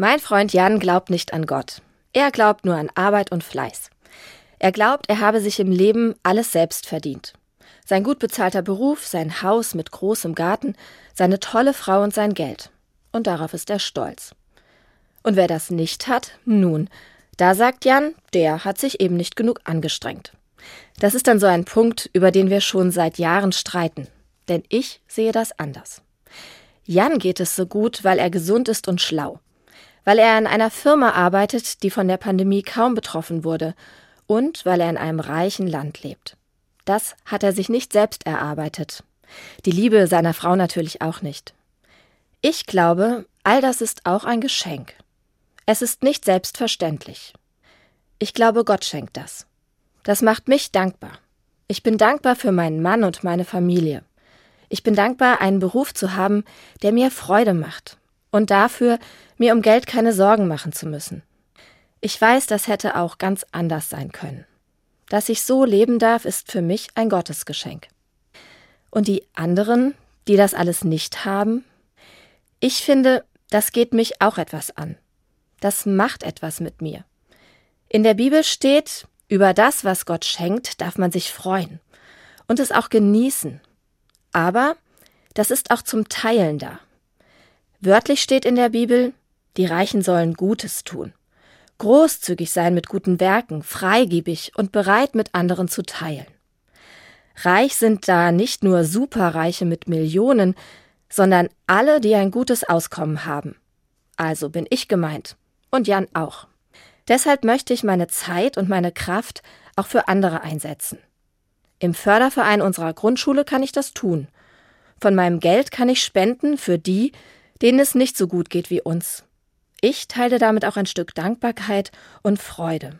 Mein Freund Jan glaubt nicht an Gott. Er glaubt nur an Arbeit und Fleiß. Er glaubt, er habe sich im Leben alles selbst verdient. Sein gut bezahlter Beruf, sein Haus mit großem Garten, seine tolle Frau und sein Geld. Und darauf ist er stolz. Und wer das nicht hat, nun, da sagt Jan, der hat sich eben nicht genug angestrengt. Das ist dann so ein Punkt, über den wir schon seit Jahren streiten. Denn ich sehe das anders. Jan geht es so gut, weil er gesund ist und schlau weil er in einer Firma arbeitet, die von der Pandemie kaum betroffen wurde und weil er in einem reichen Land lebt. Das hat er sich nicht selbst erarbeitet. Die Liebe seiner Frau natürlich auch nicht. Ich glaube, all das ist auch ein Geschenk. Es ist nicht selbstverständlich. Ich glaube, Gott schenkt das. Das macht mich dankbar. Ich bin dankbar für meinen Mann und meine Familie. Ich bin dankbar, einen Beruf zu haben, der mir Freude macht, und dafür, mir um Geld keine Sorgen machen zu müssen. Ich weiß, das hätte auch ganz anders sein können. Dass ich so leben darf, ist für mich ein Gottesgeschenk. Und die anderen, die das alles nicht haben? Ich finde, das geht mich auch etwas an. Das macht etwas mit mir. In der Bibel steht, über das, was Gott schenkt, darf man sich freuen und es auch genießen. Aber das ist auch zum Teilen da. Wörtlich steht in der Bibel, die Reichen sollen Gutes tun, großzügig sein mit guten Werken, freigebig und bereit mit anderen zu teilen. Reich sind da nicht nur Superreiche mit Millionen, sondern alle, die ein gutes Auskommen haben. Also bin ich gemeint. Und Jan auch. Deshalb möchte ich meine Zeit und meine Kraft auch für andere einsetzen. Im Förderverein unserer Grundschule kann ich das tun. Von meinem Geld kann ich spenden für die, denen es nicht so gut geht wie uns. Ich teile damit auch ein Stück Dankbarkeit und Freude.